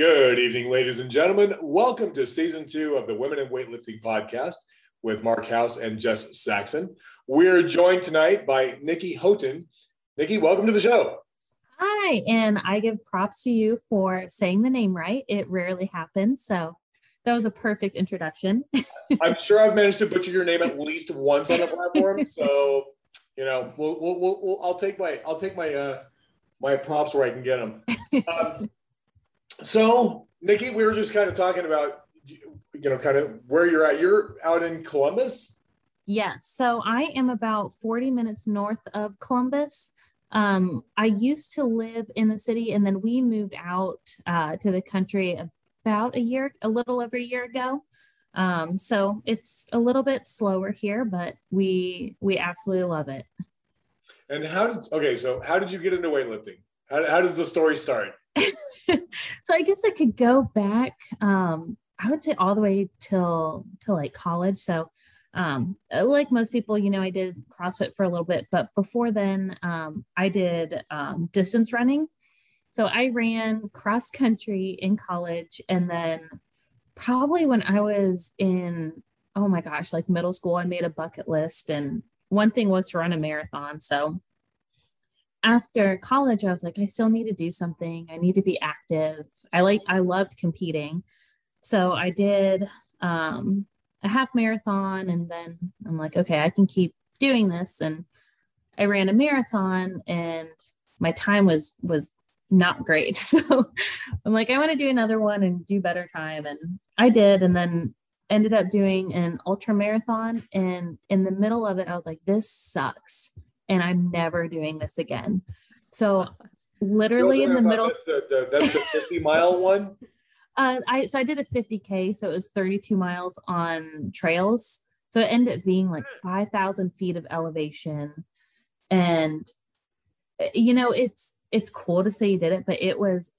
Good evening, ladies and gentlemen. Welcome to season two of the Women in Weightlifting podcast with Mark House and Jess Saxon. We're joined tonight by Nikki Houghton. Nikki, welcome to the show. Hi, and I give props to you for saying the name right. It rarely happens. So that was a perfect introduction. I'm sure I've managed to butcher your name at least once on the platform. So, you know, we'll, we'll, we'll, I'll take my, I'll take my, uh, my props where I can get them. Um, so, Nikki, we were just kind of talking about, you know, kind of where you're at. You're out in Columbus. Yes. So I am about 40 minutes north of Columbus. Um, I used to live in the city and then we moved out uh, to the country about a year, a little over a year ago. Um, so it's a little bit slower here, but we we absolutely love it. And how did okay? So how did you get into weightlifting? How, how does the story start? so I guess I could go back. Um, I would say all the way till till like college. So um, like most people, you know, I did CrossFit for a little bit, but before then, um, I did um, distance running. So I ran cross country in college, and then probably when I was in oh my gosh, like middle school, I made a bucket list, and one thing was to run a marathon. So after college, I was like, I still need to do something. I need to be active. I like, I loved competing. So I did um, a half marathon and then I'm like, okay, I can keep doing this. And I ran a marathon and my time was, was not great. So I'm like, I want to do another one and do better time. And I did. And then ended up doing an ultra marathon. And in the middle of it, I was like, this sucks and I'm never doing this again. So literally in the middle. The, the, that's the 50 mile one. Uh, I so I did a 50k, so it was 32 miles on trails. So it ended up being like 5,000 feet of elevation, and eh, you know it's it's cool to say you did it, but it was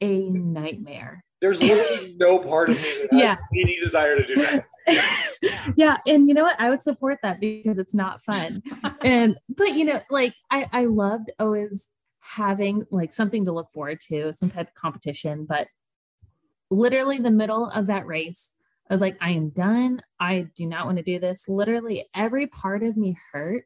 a nightmare. There's literally no part of me that has yeah. any desire to do that. yeah. And you know what? I would support that because it's not fun. and, but you know, like I, I loved always having like something to look forward to, some type of competition. But literally the middle of that race, I was like, I am done. I do not want to do this. Literally every part of me hurt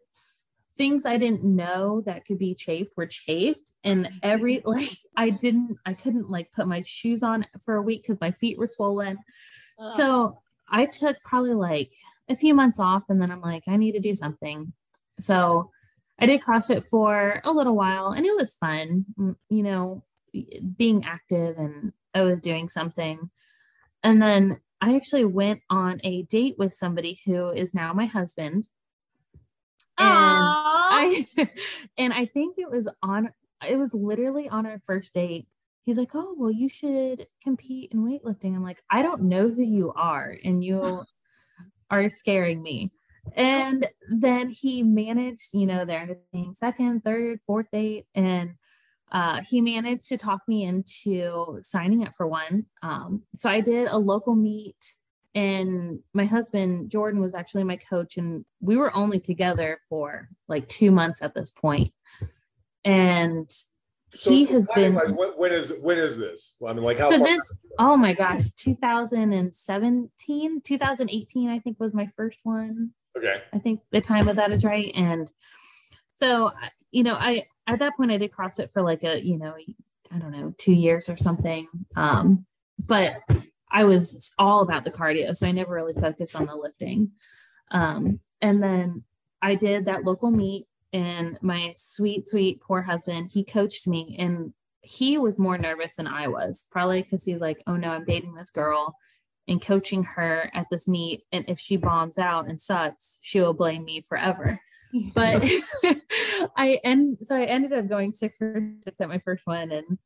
things I didn't know that could be chafed were chafed. And mm-hmm. every like I didn't, I couldn't like put my shoes on for a week because my feet were swollen. So I took probably like a few months off and then I'm like, I need to do something. So I did CrossFit for a little while and it was fun, mm, you know, being active and I was doing something. And then I actually went on a date with somebody who is now my husband and I and I think it was on it was literally on our first date. He's like, "Oh, well, you should compete in weightlifting." I'm like, "I don't know who you are, and you are scaring me." And then he managed, you know, they're being second, third, fourth date, and uh, he managed to talk me into signing up for one. Um, so I did a local meet and my husband jordan was actually my coach and we were only together for like two months at this point. And so he has been when is when is this? Well, i mean like so this oh my gosh 2017 2018 i think was my first one. Okay. I think the time of that is right. And so you know i at that point i did crossfit for like a you know i don't know two years or something. Um but I was all about the cardio, so I never really focused on the lifting. Um, and then I did that local meet, and my sweet, sweet poor husband, he coached me, and he was more nervous than I was, probably because he's like, "Oh no, I'm dating this girl." And coaching her at this meet, and if she bombs out and sucks, she will blame me forever but I and so I ended up going six for six at my first one, and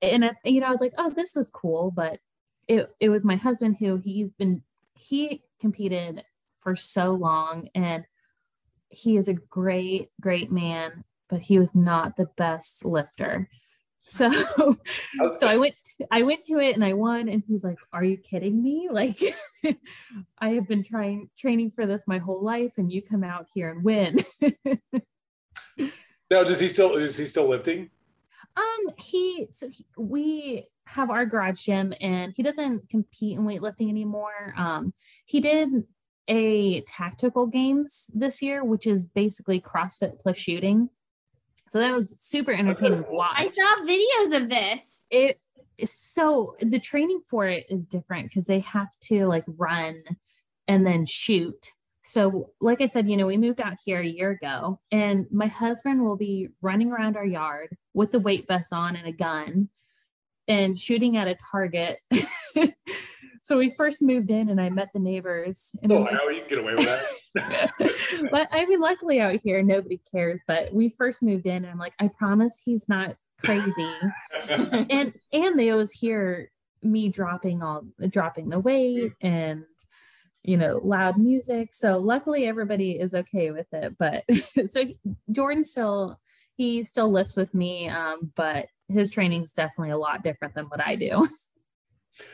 and you know I was like, oh, this was cool, but it, it was my husband who he's been he competed for so long and he is a great great man but he was not the best lifter. So so i went i went to it and i won and he's like are you kidding me? Like i have been trying training for this my whole life and you come out here and win. Now does he still is he still lifting? Um he so he, we have our garage gym and he doesn't compete in weightlifting anymore. Um, he did a tactical games this year, which is basically CrossFit plus shooting. So that was super entertaining to watch. I saw videos of this. It is so the training for it is different because they have to like run and then shoot. So, like I said, you know, we moved out here a year ago, and my husband will be running around our yard with the weight vest on and a gun and shooting at a target. so we first moved in and I met the neighbors. And oh, like, you can get away with that. but I mean, luckily out here, nobody cares. But we first moved in and I'm like, I promise he's not crazy. and and they always hear me dropping all dropping the weight and you know loud music so luckily everybody is okay with it but so jordan still he still lifts with me um, but his training is definitely a lot different than what I do.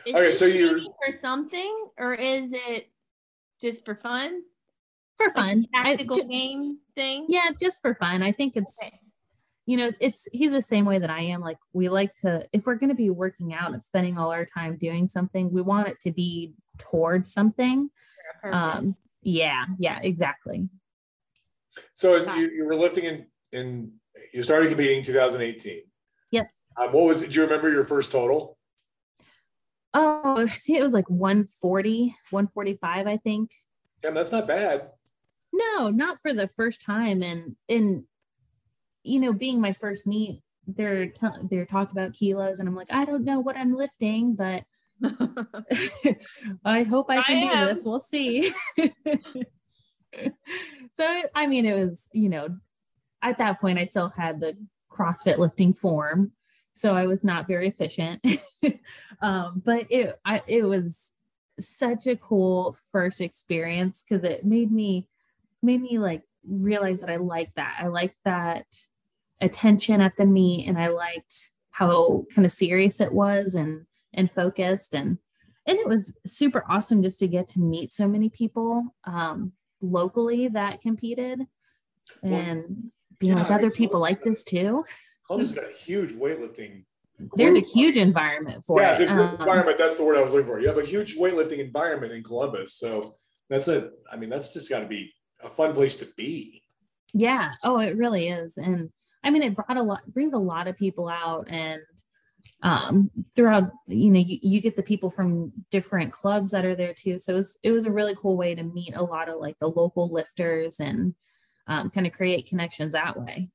Is okay, so you're for something, or is it just for fun? For fun, tactical I, game thing. Yeah, just for fun. I think it's, okay. you know, it's he's the same way that I am. Like we like to, if we're going to be working out and spending all our time doing something, we want it to be towards something. Um, yeah, yeah, exactly. So you, you were lifting in in you started competing in 2018. Yep. Um, what was it? Do you remember your first total? Oh, see, it was like 140, 145, I think. Yeah, that's not bad. No, not for the first time. And in you know, being my first meet, they're t- they're talking about kilos, and I'm like, I don't know what I'm lifting, but I hope I can I do this. We'll see. so I mean, it was you know, at that point, I still had the CrossFit lifting form, so I was not very efficient. um, but it I, it was such a cool first experience because it made me made me like realize that I liked that. I liked that attention at the meet, and I liked how kind of serious it was and and focused and and it was super awesome just to get to meet so many people um, locally that competed and being yeah, like other people like this too. Columbus got a huge weightlifting. There's a huge environment for yeah, it. Yeah, um, environment. That's the word I was looking for. You have a huge weightlifting environment in Columbus, so that's a. I mean, that's just got to be a fun place to be. Yeah. Oh, it really is, and I mean, it brought a lot, brings a lot of people out, and um, throughout, you know, you, you get the people from different clubs that are there too. So it was, it was a really cool way to meet a lot of like the local lifters and um, kind of create connections that way.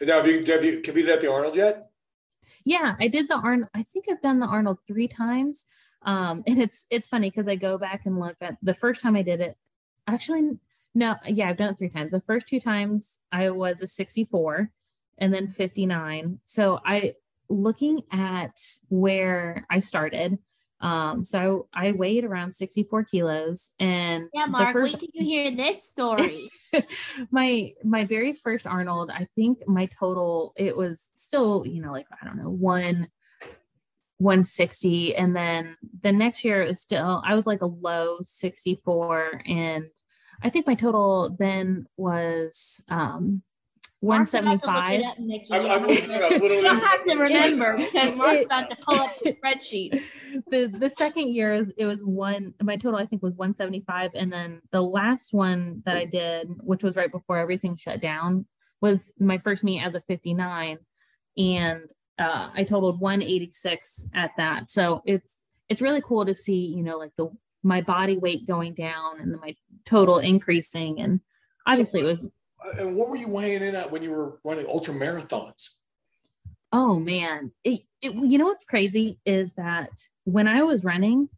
Now, have you have you competed at the Arnold yet? Yeah, I did the Arnold. I think I've done the Arnold three times. Um, and it's it's funny because I go back and look at the first time I did it. Actually, no, yeah, I've done it three times. The first two times I was a 64 and then 59. So I looking at where I started, um, so I weighed around 64 kilos and yeah, Mark, first, wait till you hear this story. my my very first Arnold, I think my total it was still, you know, like I don't know, one 160. And then the next year it was still I was like a low 64. And I think my total then was um 175. I'm, I'm you don't have to remember because Mark's about to pull up the spreadsheet. The the second year is it was one my total I think was 175 and then the last one that I did which was right before everything shut down was my first meet as a 59 and uh, I totaled 186 at that. So it's it's really cool to see, you know, like the my body weight going down and my total increasing and obviously it was and what were you weighing in at when you were running ultra marathons? Oh man, it, it, you know what's crazy is that when I was running,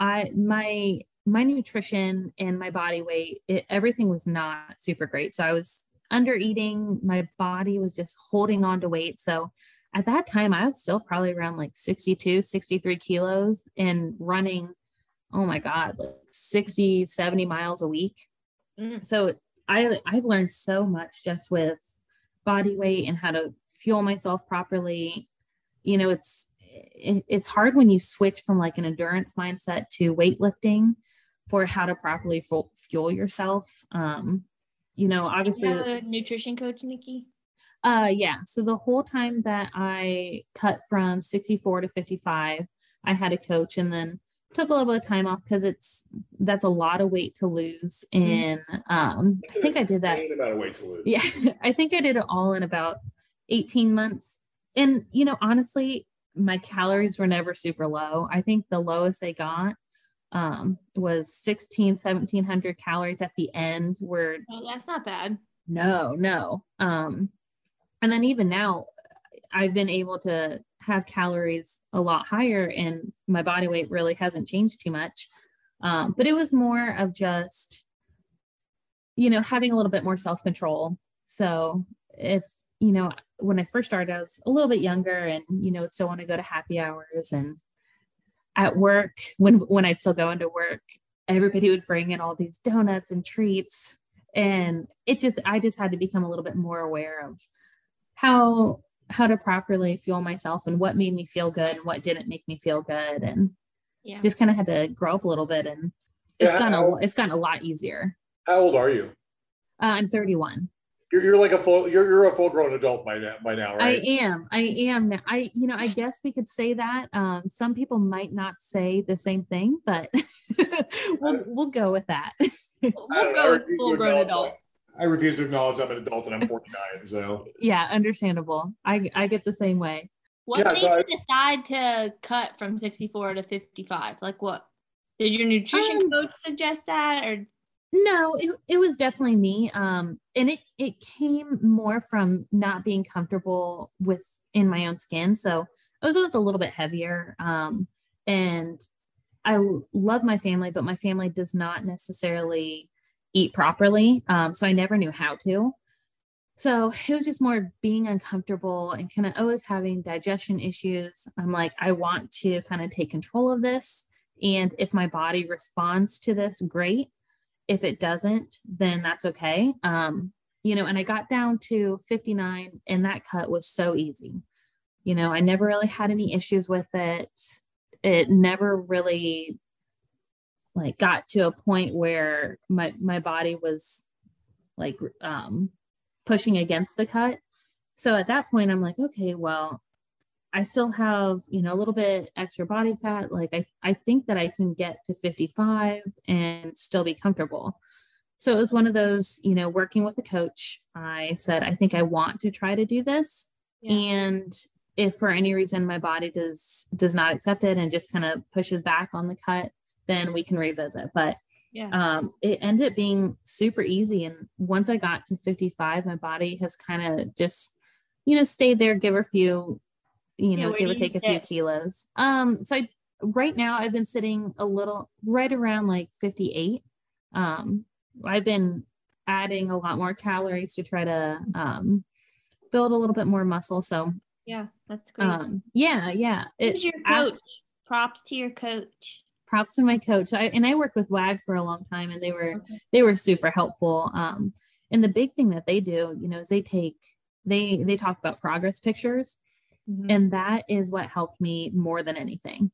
I my my nutrition and my body weight, it, everything was not super great. So I was under eating. My body was just holding on to weight. So at that time, I was still probably around like 62, 63 kilos and running, oh my God, like 60, 70 miles a week. Mm. So I I've learned so much just with body weight and how to fuel myself properly. You know, it's it, it's hard when you switch from like an endurance mindset to weightlifting for how to properly fuel yourself. Um, you know, obviously, a nutrition coach, Nikki. Uh yeah. So the whole time that I cut from 64 to 55, I had a coach and then took a little bit of time off because it's that's a lot of weight to lose mm-hmm. in um I think I did that amount of weight to lose. Yeah. I think I did it all in about 18 months. And you know, honestly, my calories were never super low. I think the lowest they got um, was 16, 1700 calories at the end where oh, that's not bad. No, no. Um, and then even now I've been able to have calories a lot higher and my body weight really hasn't changed too much. Um, but it was more of just, you know, having a little bit more self control. So if you know, when I first started, I was a little bit younger and, you know, still want to go to happy hours and at work when when I'd still go into work, everybody would bring in all these donuts and treats. And it just I just had to become a little bit more aware of how how to properly fuel myself and what made me feel good and what didn't make me feel good. And yeah. just kind of had to grow up a little bit and it's yeah, gotten a it's gotten a lot easier. How old are you? Uh, I'm 31 you're, you're like a full you're, you're a full grown adult by now by now right i am i am i you know i guess we could say that um some people might not say the same thing but we'll we'll go with that we'll go with full grown adult I refuse to acknowledge I'm an adult and I'm 49. So yeah, understandable. I I get the same way. What yeah, made so you I, decide to cut from 64 to 55? Like what? Did your nutrition um, coach suggest that, or no it, it was definitely me um and it it came more from not being comfortable with in my own skin so i was always a little bit heavier um and i love my family but my family does not necessarily eat properly um so i never knew how to so it was just more being uncomfortable and kind of always having digestion issues i'm like i want to kind of take control of this and if my body responds to this great if it doesn't, then that's okay. Um, you know, and I got down to 59 and that cut was so easy. You know, I never really had any issues with it. It never really like got to a point where my my body was like um pushing against the cut. So at that point I'm like, okay, well, I still have, you know, a little bit extra body fat. Like I, I think that I can get to 55 and still be comfortable. So it was one of those, you know, working with a coach. I said, I think I want to try to do this. Yeah. And if for any reason my body does does not accept it and just kind of pushes back on the cut, then we can revisit. But yeah. um, it ended up being super easy. And once I got to 55, my body has kind of just, you know, stayed there, give a few you know, yeah, give or take a few kilos. Um, so I, right now I've been sitting a little right around like 58. Um, I've been adding a lot more calories to try to um, build a little bit more muscle. So yeah, that's great. Um, yeah, yeah. Who's your coach? props to your coach. Props to my coach. I, and I worked with WAG for a long time, and they were okay. they were super helpful. Um, and the big thing that they do, you know, is they take they they talk about progress pictures Mm-hmm. And that is what helped me more than anything.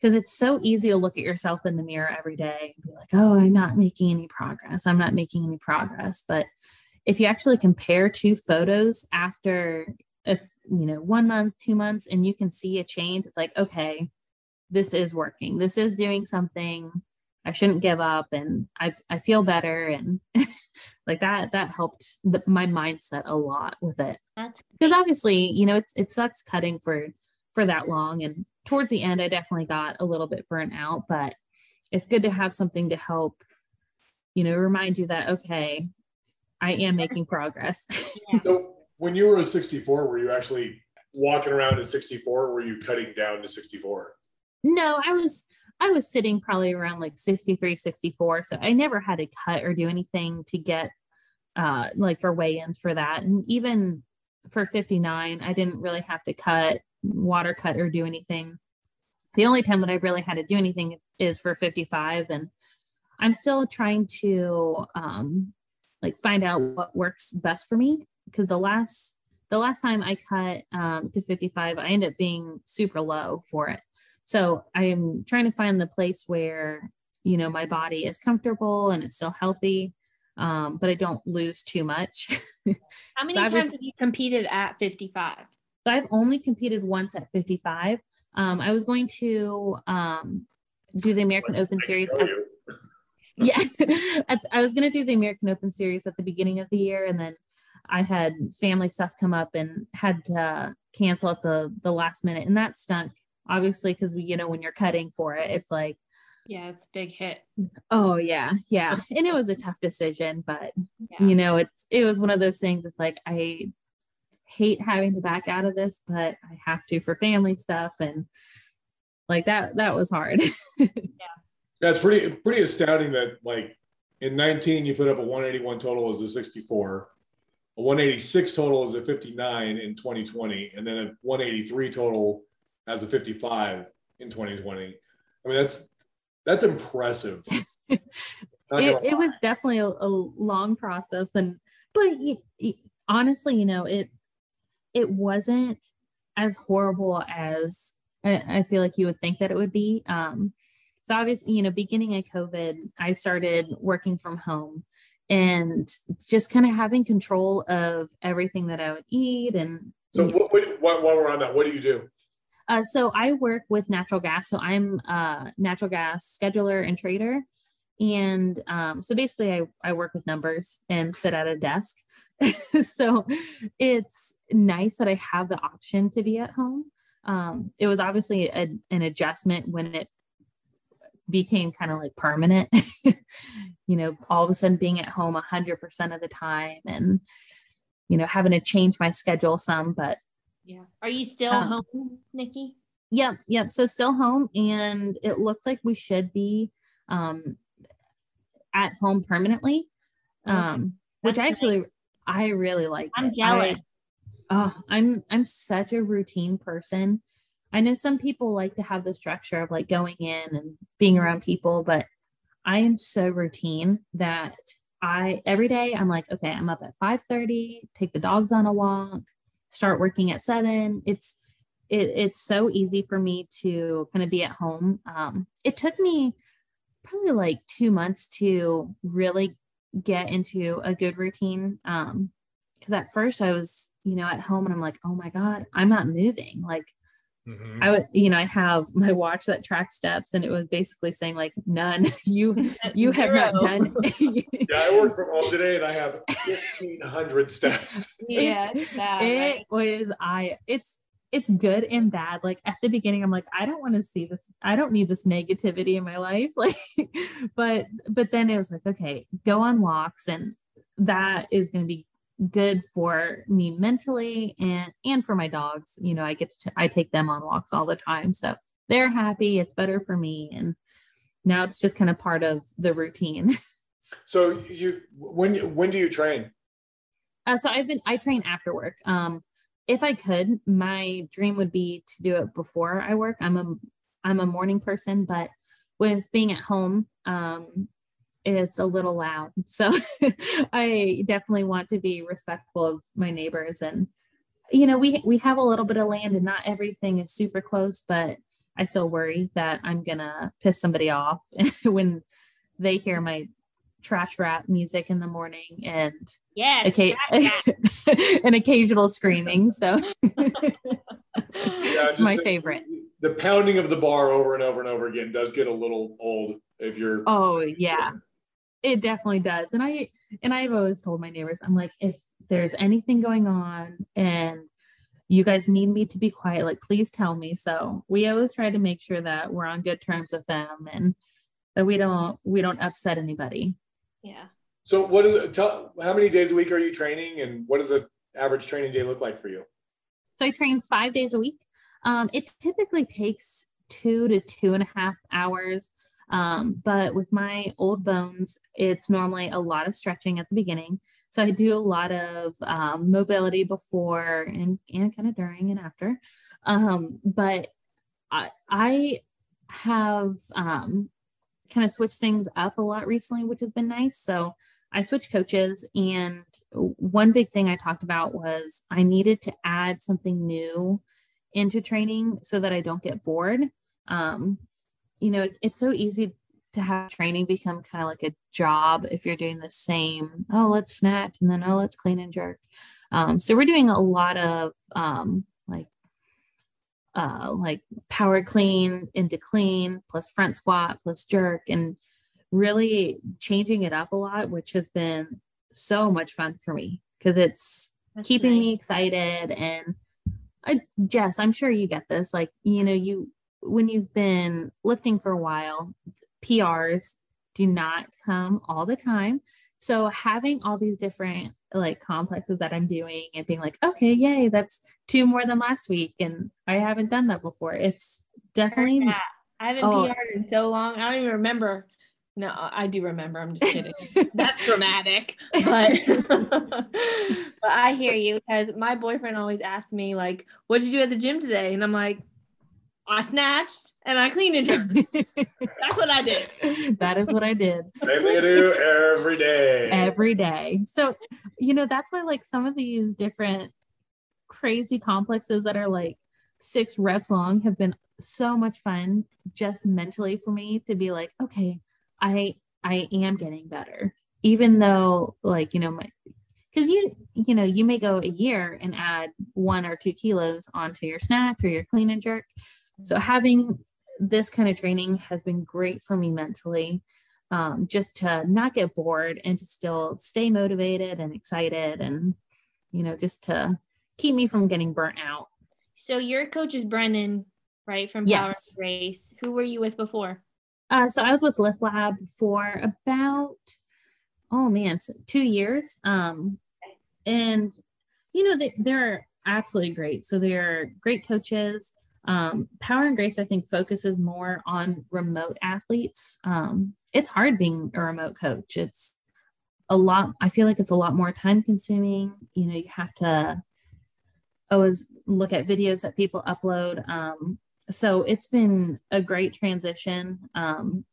Because it's so easy to look at yourself in the mirror every day and be like, oh, I'm not making any progress. I'm not making any progress. But if you actually compare two photos after if you know one month two months and you can see a change it's like okay this is working. This is doing something. I shouldn't give up and i i feel better and like that that helped the, my mindset a lot with it. Because obviously you know it's it sucks cutting for for that long and towards the end i definitely got a little bit burnt out but it's good to have something to help you know remind you that okay i am making progress. So when you were a 64 were you actually walking around at 64 or were you cutting down to 64 no i was I was sitting probably around like 63, 64. So I never had to cut or do anything to get uh like for weigh-ins for that. And even for 59, I didn't really have to cut, water cut, or do anything. The only time that I've really had to do anything is for 55. And I'm still trying to um like find out what works best for me because the last the last time I cut um, to 55, I ended up being super low for it. So I'm trying to find the place where, you know, my body is comfortable and it's still healthy. um, but I don't lose too much. How many times was, have you competed at 55? So I've only competed once at 55. Um, I was going to um, do the American Open Series. At, yes, I was going to do the American Open Series at the beginning of the year, and then I had family stuff come up and had to cancel at the the last minute, and that stunk. Obviously, because we, you know, when you're cutting for it, it's like yeah, it's big hit. Oh yeah, yeah. And it was a tough decision, but yeah. you know, it's it was one of those things. It's like I hate having to back out of this, but I have to for family stuff and like that that was hard. yeah. That's pretty pretty astounding that like in 19 you put up a 181 total as a 64, a 186 total as a 59 in 2020, and then a 183 total as a 55 in 2020. I mean that's that's impressive. it, it was definitely a, a, long process, and but it, it, honestly, you know, it it wasn't as horrible as I, I, feel like you would think that it would be. Um, so obviously, you know, beginning of COVID, I started working from home and just kind of having control of everything that I would eat. And so, what, what, while we're on that, what do you do? Uh, so I work with natural gas. So I'm a natural gas scheduler and trader. And um, so basically, I, I work with numbers and sit at a desk. so it's nice that I have the option to be at home. Um, it was obviously a, an adjustment when it became kind of like permanent, you know, all of a sudden being at home 100% of the time and, you know, having to change my schedule some, but yeah. Are you still um, home, Nikki? Yep. Yep. So still home, and it looks like we should be um, at home permanently. Um, which actually I really like. I'm jealous. I, oh, I'm I'm such a routine person. I know some people like to have the structure of like going in and being around people, but I am so routine that I every day I'm like, okay, I'm up at 5 30, take the dogs on a walk, start working at seven. It's it, it's so easy for me to kind of be at home. Um, it took me probably like two months to really get into a good routine. Um, because at first I was, you know, at home and I'm like, oh my God, I'm not moving. Like Mm-hmm. I would, you know, I have my watch that tracks steps, and it was basically saying like none. You you have not done. yeah, I worked from home today, and I have fifteen hundred steps. Yeah, it, it was I. It's it's good and bad. Like at the beginning, I'm like, I don't want to see this. I don't need this negativity in my life. Like, but but then it was like, okay, go on walks, and that is going to be good for me mentally and and for my dogs you know i get to i take them on walks all the time so they're happy it's better for me and now it's just kind of part of the routine. So you when when do you train? Uh, so i've been i train after work. Um if i could my dream would be to do it before i work. I'm a i'm a morning person but with being at home um it's a little loud. So I definitely want to be respectful of my neighbors and you know, we we have a little bit of land and not everything is super close, but I still worry that I'm going to piss somebody off when they hear my trash rap music in the morning and yes, oca- an occasional screaming. So yeah, it's my the, favorite. The pounding of the bar over and over and over again does get a little old if you're. Oh yeah, it definitely does. And I and I've always told my neighbors, I'm like, if there's anything going on and you guys need me to be quiet, like please tell me. So we always try to make sure that we're on good terms with them and that we don't we don't upset anybody. Yeah. So what is it? Tell how many days a week are you training and what does an average training day look like for you? So I train five days a week. Um, it typically takes two to two and a half hours um, but with my old bones, it's normally a lot of stretching at the beginning. So I do a lot of um, mobility before and, and kind of during and after. Um, but I, I have um, kind of switched things up a lot recently, which has been nice. So I switched coaches, and one big thing I talked about was I needed to add something new into training so that I don't get bored. Um, you know, it, it's so easy to have training become kind of like a job if you're doing the same oh let's snatch and then oh let's clean and jerk um, so we're doing a lot of um, like uh, like power clean into clean plus front squat plus jerk and really changing it up a lot which has been so much fun for me because it's That's keeping nice. me excited and uh, Jess, I'm sure you get this. Like, you know, you when you've been lifting for a while, PRs do not come all the time. So having all these different like complexes that I'm doing and being like, okay, yay, that's two more than last week. And I haven't done that before. It's definitely I haven't oh, PR'd in so long. I don't even remember. No, I do remember. I'm just kidding. That's dramatic. But but I hear you because my boyfriend always asks me, like, what'd you do at the gym today? And I'm like, I snatched and I cleaned and jerked. That's what I did. That is what I did. Same thing I do every day. Every day. So, you know, that's why like some of these different crazy complexes that are like six reps long have been so much fun just mentally for me to be like, okay, I I am getting better. Even though like, you know, my because you you know you may go a year and add one or two kilos onto your snatch or your clean and jerk so having this kind of training has been great for me mentally, um, just to not get bored and to still stay motivated and excited and, you know, just to keep me from getting burnt out. So your coach is Brennan, right? From Power yes. Grace. Who were you with before? Uh, so I was with Lift Lab for about, oh man, two years. Um, and, you know, they, they're absolutely great. So they're great coaches. Um, Power and Grace, I think, focuses more on remote athletes. Um, it's hard being a remote coach. It's a lot, I feel like it's a lot more time consuming. You know, you have to always look at videos that people upload. Um, so it's been a great transition um,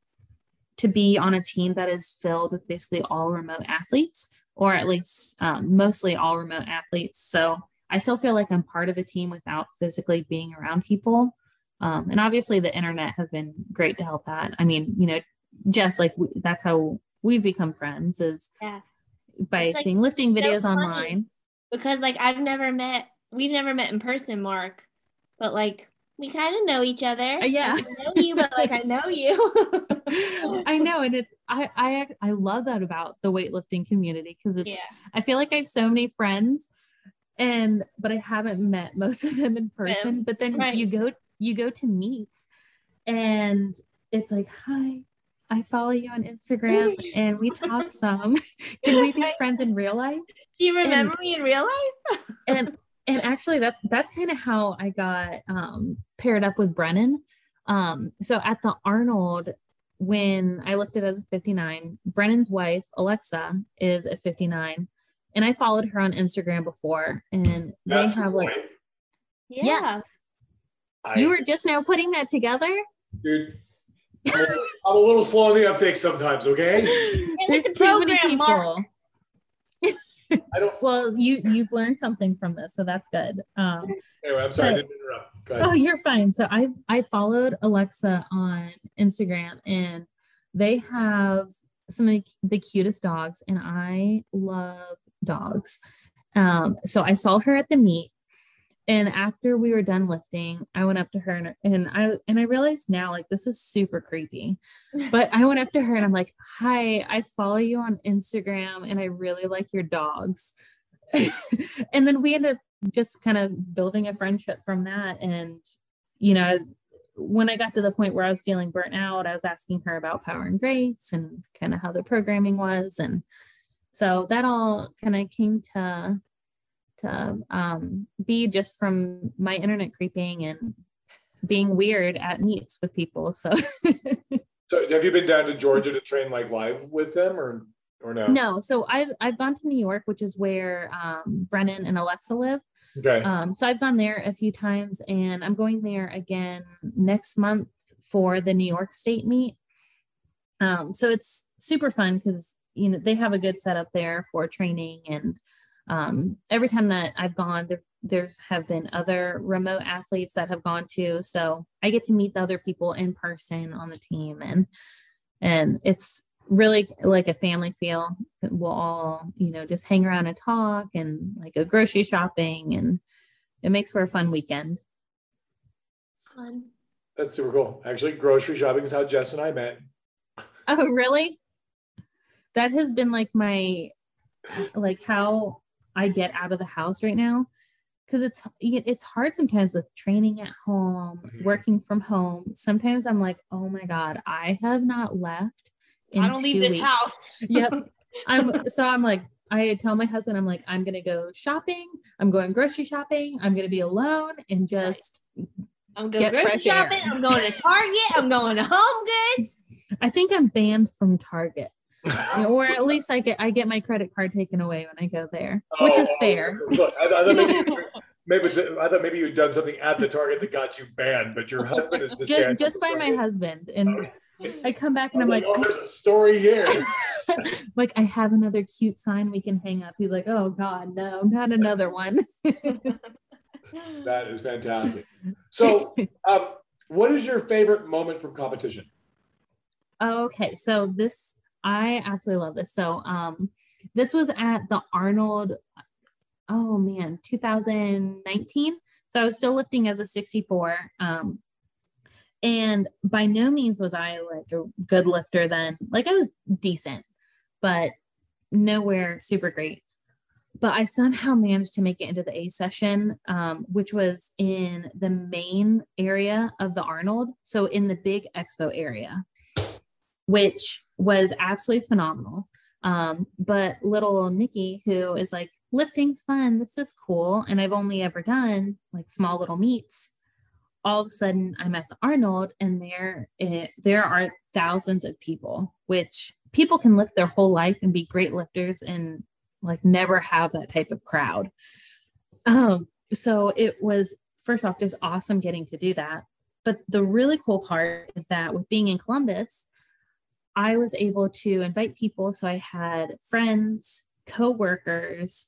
to be on a team that is filled with basically all remote athletes, or at least um, mostly all remote athletes. So I still feel like I'm part of a team without physically being around people. Um, and obviously, the internet has been great to help that. I mean, you know, just like we, that's how we've become friends is yeah. by like, seeing lifting videos so online. Because like I've never met, we've never met in person, Mark, but like we kind of know each other. Uh, yeah, I know you, but like I know you. I know, and it's I I I love that about the weightlifting community because it's. Yeah. I feel like I have so many friends and but I haven't met most of them in person. But then right. you go you go to meets and it's like, hi, I follow you on Instagram and we talk some. Can we be friends in real life? Do you remember and, me in real life? and and actually that that's kind of how I got um, paired up with Brennan. Um, so at the Arnold, when I lifted as a 59, Brennan's wife, Alexa, is a 59 and I followed her on Instagram before, and That's they have like, yeah. yes, I, you were just now putting that together, dude. I'm a, little slow on the uptake sometimes. Okay, there's too program, many people. I don't. well, you you've learned something from this, so that's good. Um, anyway, I'm sorry, but, I didn't interrupt. Oh, you're fine. So I I followed Alexa on Instagram, and they have some of the cutest dogs, and I love dogs. Um, so I saw her at the meet, and after we were done lifting, I went up to her and, and I and I realized now like this is super creepy. But I went up to her and I'm like, "Hi, I follow you on Instagram and I really like your dogs." and then we ended up just kind of building a friendship from that and you know when I got to the point where I was feeling burnt out, I was asking her about power and grace and kind of how the programming was. And so that all kind of came to to um, be just from my internet creeping and being weird at meets with people. So So have you been down to Georgia to train like live with them or or no? No. So I've I've gone to New York, which is where um, Brennan and Alexa live. Okay. Um, so I've gone there a few times and I'm going there again next month for the New York State meet. Um, so it's super fun because you know they have a good setup there for training and um, every time that i've gone there there have been other remote athletes that have gone too so i get to meet the other people in person on the team and and it's really like a family feel. We'll all, you know, just hang around and talk and like go grocery shopping and it makes for a fun weekend. Fun. That's super cool. Actually, grocery shopping is how Jess and I met. Oh, really? That has been like my like how I get out of the house right now because it's it's hard sometimes with training at home, mm-hmm. working from home. Sometimes I'm like, oh my god, I have not left. I don't leave this weeks. house. yep. I'm so I'm like I tell my husband I'm like I'm gonna go shopping. I'm going grocery shopping. I'm gonna be alone and just. I'm going grocery shopping. Air. I'm going to Target. I'm going to Home Goods. I think I'm banned from Target. or at least I get I get my credit card taken away when I go there, which oh, is fair. Look, I, I thought maybe, maybe the, I thought maybe you'd done something at the Target that got you banned, but your husband is just just, just by my husband, and I come back and I'm like, like, oh, there's a story here. like I have another cute sign we can hang up. He's like, oh God, no, not another one. that is fantastic. So, um, what is your favorite moment from competition? Okay, so this I absolutely love this. So um this was at the Arnold oh man 2019 so I was still lifting as a 64 um and by no means was I like a good lifter then like I was decent but nowhere super great but I somehow managed to make it into the A session, um, which was in the main area of the Arnold. So in the big expo area, which was absolutely phenomenal. Um, but little Nikki, who is like, lifting's fun, this is cool. And I've only ever done like small little meets. All of a sudden, I'm at the Arnold, and there, it, there are thousands of people, which people can lift their whole life and be great lifters and like never have that type of crowd. Um, so it was first off just awesome getting to do that. But the really cool part is that with being in Columbus, I was able to invite people. So I had friends, co-workers,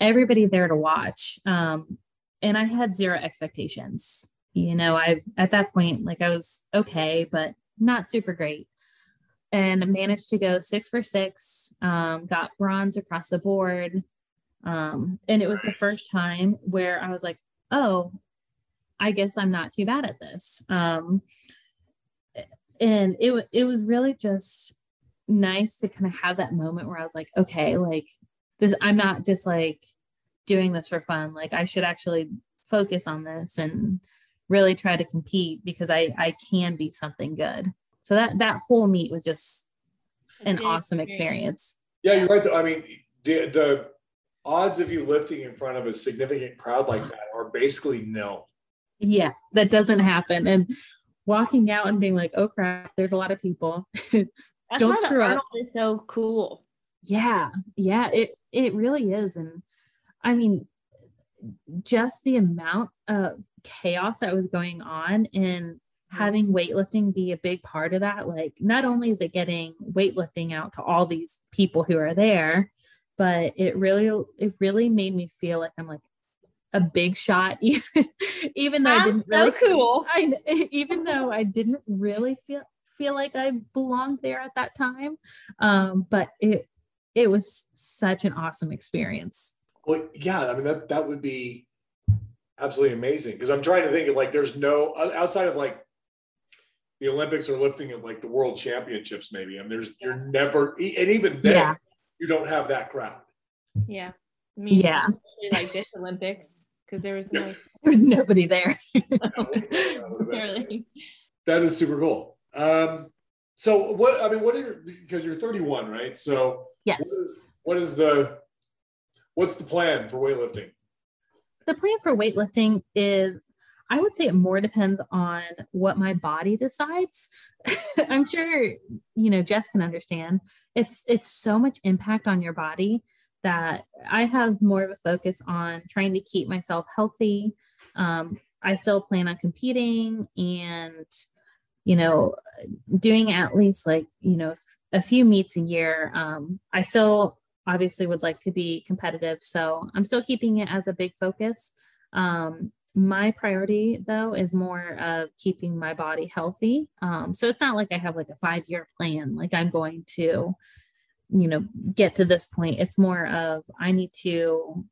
everybody there to watch. Um, and I had zero expectations. You know, I at that point, like I was okay, but not super great. And managed to go six for six, um, got bronze across the board. Um, and it was the first time where I was like, oh, I guess I'm not too bad at this. Um, and it it was really just nice to kind of have that moment where I was like, okay, like this, I'm not just like doing this for fun. Like I should actually focus on this and really try to compete because I I can be something good. So that that whole meet was just an awesome experience. Yeah, you're right. I mean, the the odds of you lifting in front of a significant crowd like that are basically nil. Yeah, that doesn't happen. And walking out and being like, oh crap, there's a lot of people. Don't screw up. Is so cool. Yeah, yeah, it it really is, and I mean, just the amount of chaos that was going on and having weightlifting be a big part of that. Like, not only is it getting weightlifting out to all these people who are there, but it really it really made me feel like I'm like a big shot even, even though That's I didn't really so cool. I even though I didn't really feel feel like I belonged there at that time. Um, but it it was such an awesome experience. Well, yeah, I mean that that would be absolutely amazing because I'm trying to think of like there's no outside of like the Olympics or lifting at like the World Championships maybe, I and there's you're never and even then yeah. you don't have that crowd. Yeah. I mean, yeah. Like this Olympics because there was no there was nobody there. that is super cool. Um, so what I mean, what are your because you're 31, right? So yes, what is, what is the what's the plan for weightlifting? The plan for weightlifting is I would say it more depends on what my body decides. I'm sure you know Jess can understand. It's it's so much impact on your body that I have more of a focus on trying to keep myself healthy. Um, I still plan on competing and, you know, doing at least like, you know, a few meets a year. Um, I still obviously would like to be competitive. So I'm still keeping it as a big focus. Um, my priority though is more of keeping my body healthy. Um, so it's not like I have like a five year plan, like I'm going to, you know, get to this point. It's more of I need to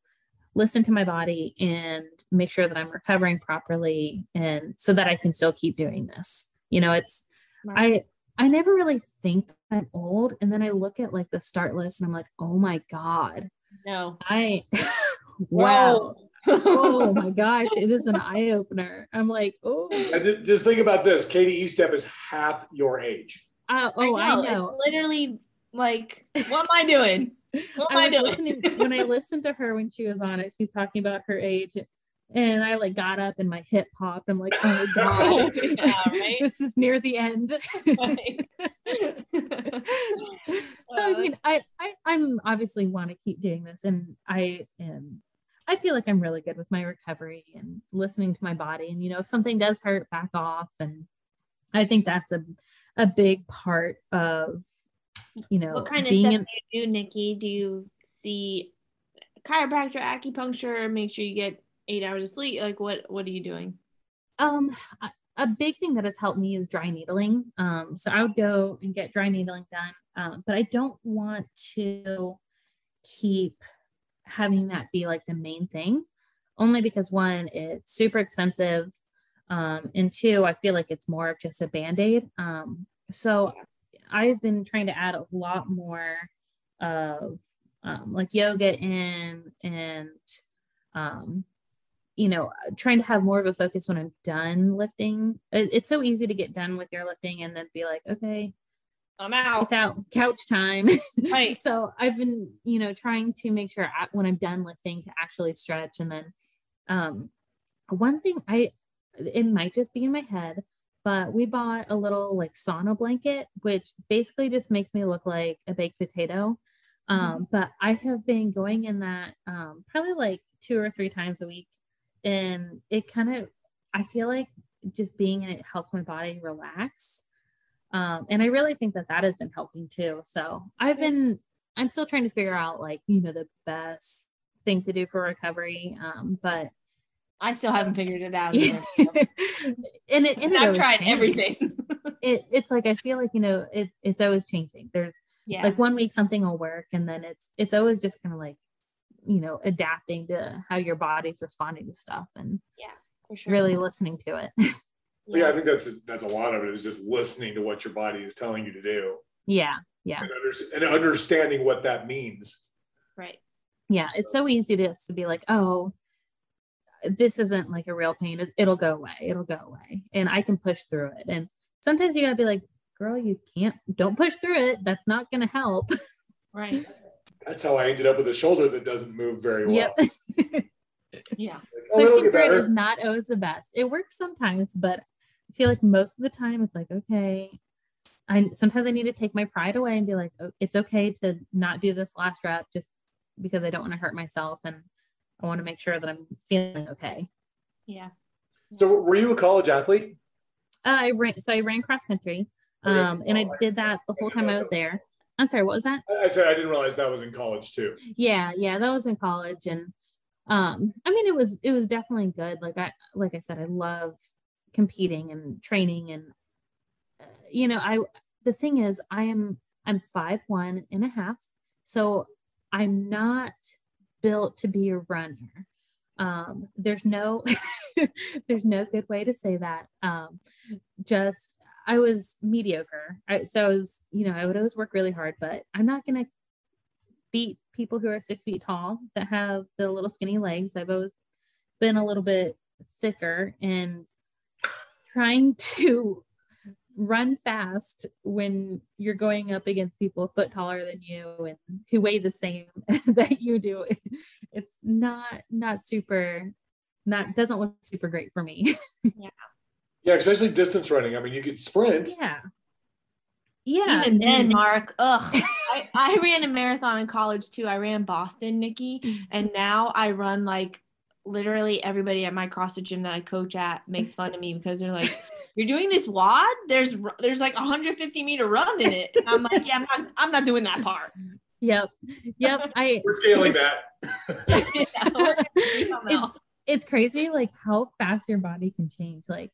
listen to my body and make sure that I'm recovering properly and so that I can still keep doing this. You know, it's right. I I never really think I'm old and then I look at like the start list and I'm like, "Oh my god." No. I wow. oh my gosh, it is an eye opener. I'm like, oh. Just, just, think about this. Katie Estep is half your age. Uh, oh, I know. I know. literally like, what am I doing? What am I, I doing? Listening, when I listened to her when she was on it, she's talking about her age. And I like got up and my hip popped. I'm like, oh, oh god, yeah, right? this is near the end. so I uh, mean, I, I I'm obviously want to keep doing this, and I am I feel like I'm really good with my recovery and listening to my body. And, you know, if something does hurt, back off. And I think that's a, a big part of, you know, what kind of stuff in- do you do, Nikki? Do you see chiropractor, acupuncture, make sure you get eight hours of sleep? Like what, what are you doing? Um, a big thing that has helped me is dry needling. Um, so I would go and get dry needling done. Um, but I don't want to keep having that be like the main thing, only because one, it's super expensive. Um, and two, I feel like it's more of just a band aid. Um, so I've been trying to add a lot more of um, like yoga in and, um, you know, trying to have more of a focus when I'm done lifting. It, it's so easy to get done with your lifting and then be like, okay, I'm out. It's out. Couch time. Right. so I've been, you know, trying to make sure I, when I'm done lifting to actually stretch. And then um, one thing I, it might just be in my head, but we bought a little like sauna blanket, which basically just makes me look like a baked potato. Um, mm-hmm. But I have been going in that um, probably like two or three times a week. And it kind of, I feel like just being in it helps my body relax. Um, and I really think that that has been helping too. So I've been, I'm still trying to figure out like, you know, the best thing to do for recovery. Um, but I still haven't figured it out. and it, and I've tried changing. everything. it, it's like, I feel like, you know, it, it's always changing. There's yeah. like one week something will work and then it's, it's always just kind of like, you know, adapting to how your body's responding to stuff and yeah, sure. really listening to it. yeah. yeah, I think that's a, that's a lot of it is just listening to what your body is telling you to do. Yeah, yeah, and, under, and understanding what that means. Right. Yeah, it's so easy to, to be like, oh, this isn't like a real pain. It, it'll go away. It'll go away, and I can push through it. And sometimes you gotta be like, girl, you can't. Don't push through it. That's not gonna help. Right. That's how I ended up with a shoulder that doesn't move very well. Yep. yeah. Oh, Pushing through it is not always the best. It works sometimes, but I feel like most of the time it's like, okay, I sometimes I need to take my pride away and be like, oh, it's okay to not do this last rep just because I don't want to hurt myself and I want to make sure that I'm feeling okay. Yeah. So were you a college athlete? Uh, I ran so I ran cross country. Um, and I did that the whole time I was there. I'm sorry, what was that? I said I didn't realize that was in college too. Yeah, yeah, that was in college. And um, I mean it was it was definitely good. Like I like I said, I love competing and training and uh, you know i the thing is i am i'm five one and a half so i'm not built to be a runner. Um there's no there's no good way to say that. Um just i was mediocre. I, so i was you know i would always work really hard but i'm not gonna beat people who are six feet tall that have the little skinny legs. I've always been a little bit thicker and trying to run fast when you're going up against people a foot taller than you and who weigh the same that you do. It's not not super not doesn't look super great for me. Yeah yeah especially distance running. I mean you could sprint. Yeah. Yeah even then mark ugh I, I ran a marathon in college too. I ran boston nikki and now i run like literally everybody at my CrossFit gym that I coach at makes fun of me because they're like, "You're doing this WOD. There's there's like 150 meter run in it." And I'm like, "Yeah, I'm not I'm not doing that part." Yep, yep. I we're scaling that. it's, it's crazy like how fast your body can change. Like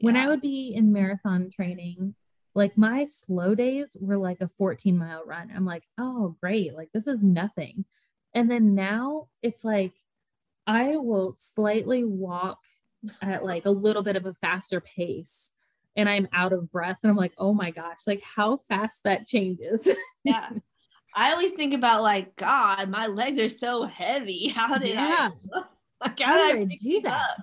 when I would be in marathon training, like my slow days were like a 14 mile run. I'm like, oh, great. Like this is nothing. And then now it's like I will slightly walk at like a little bit of a faster pace and I'm out of breath. And I'm like, oh my gosh, like how fast that changes. yeah. I always think about like, God, my legs are so heavy. How did yeah. I like how, how did I do that? Up?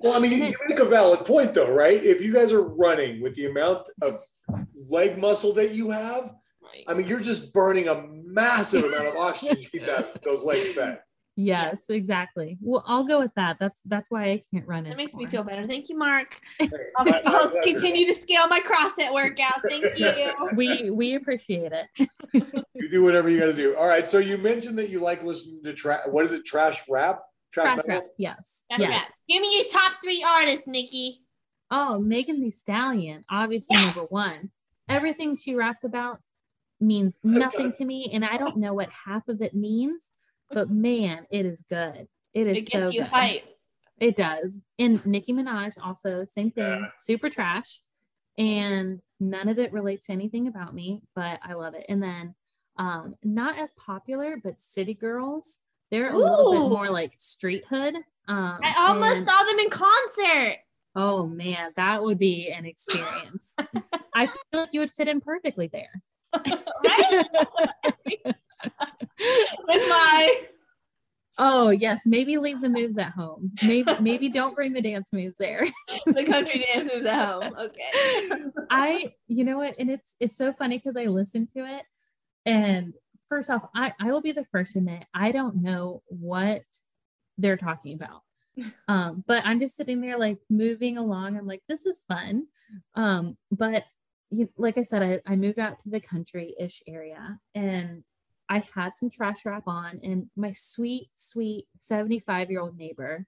Well, I mean, you make a valid point though, right? If you guys are running with the amount of leg muscle that you have, right. I mean, you're just burning a massive amount of oxygen to keep that those legs fed. Yes, exactly. Well, I'll go with that. That's that's why I can't run it. That makes me feel better. Thank you, Mark. I'll, I'll continue to scale my CrossFit workout. Thank you. We we appreciate it. you do whatever you got to do. All right. So you mentioned that you like listening to trash. What is it? Trash rap. Trash, trash rap. Yes. Trash yes. Rap. Give me your top three artists, Nikki. Oh, Megan Thee Stallion, obviously yes. number one. Everything she raps about means nothing to me, and I don't know what half of it means but man, it is good. It is it so good. Hype. It does. And Nicki Minaj also same thing, yeah. super trash, and none of it relates to anything about me, but I love it. And then um not as popular, but City Girls. They're a Ooh. little bit more like street hood. Um, I almost and, saw them in concert. Oh man, that would be an experience. I feel like you would fit in perfectly there. right? with my Oh yes, maybe leave the moves at home. Maybe maybe don't bring the dance moves there. the country dance moves at home. Okay. I you know what, and it's it's so funny because I listen to it, and first off, I I will be the first to admit I don't know what they're talking about. Um, but I'm just sitting there like moving along. I'm like, this is fun. Um, but you, like I said, I, I moved out to the country ish area and I had some trash rap on, and my sweet, sweet 75 year old neighbor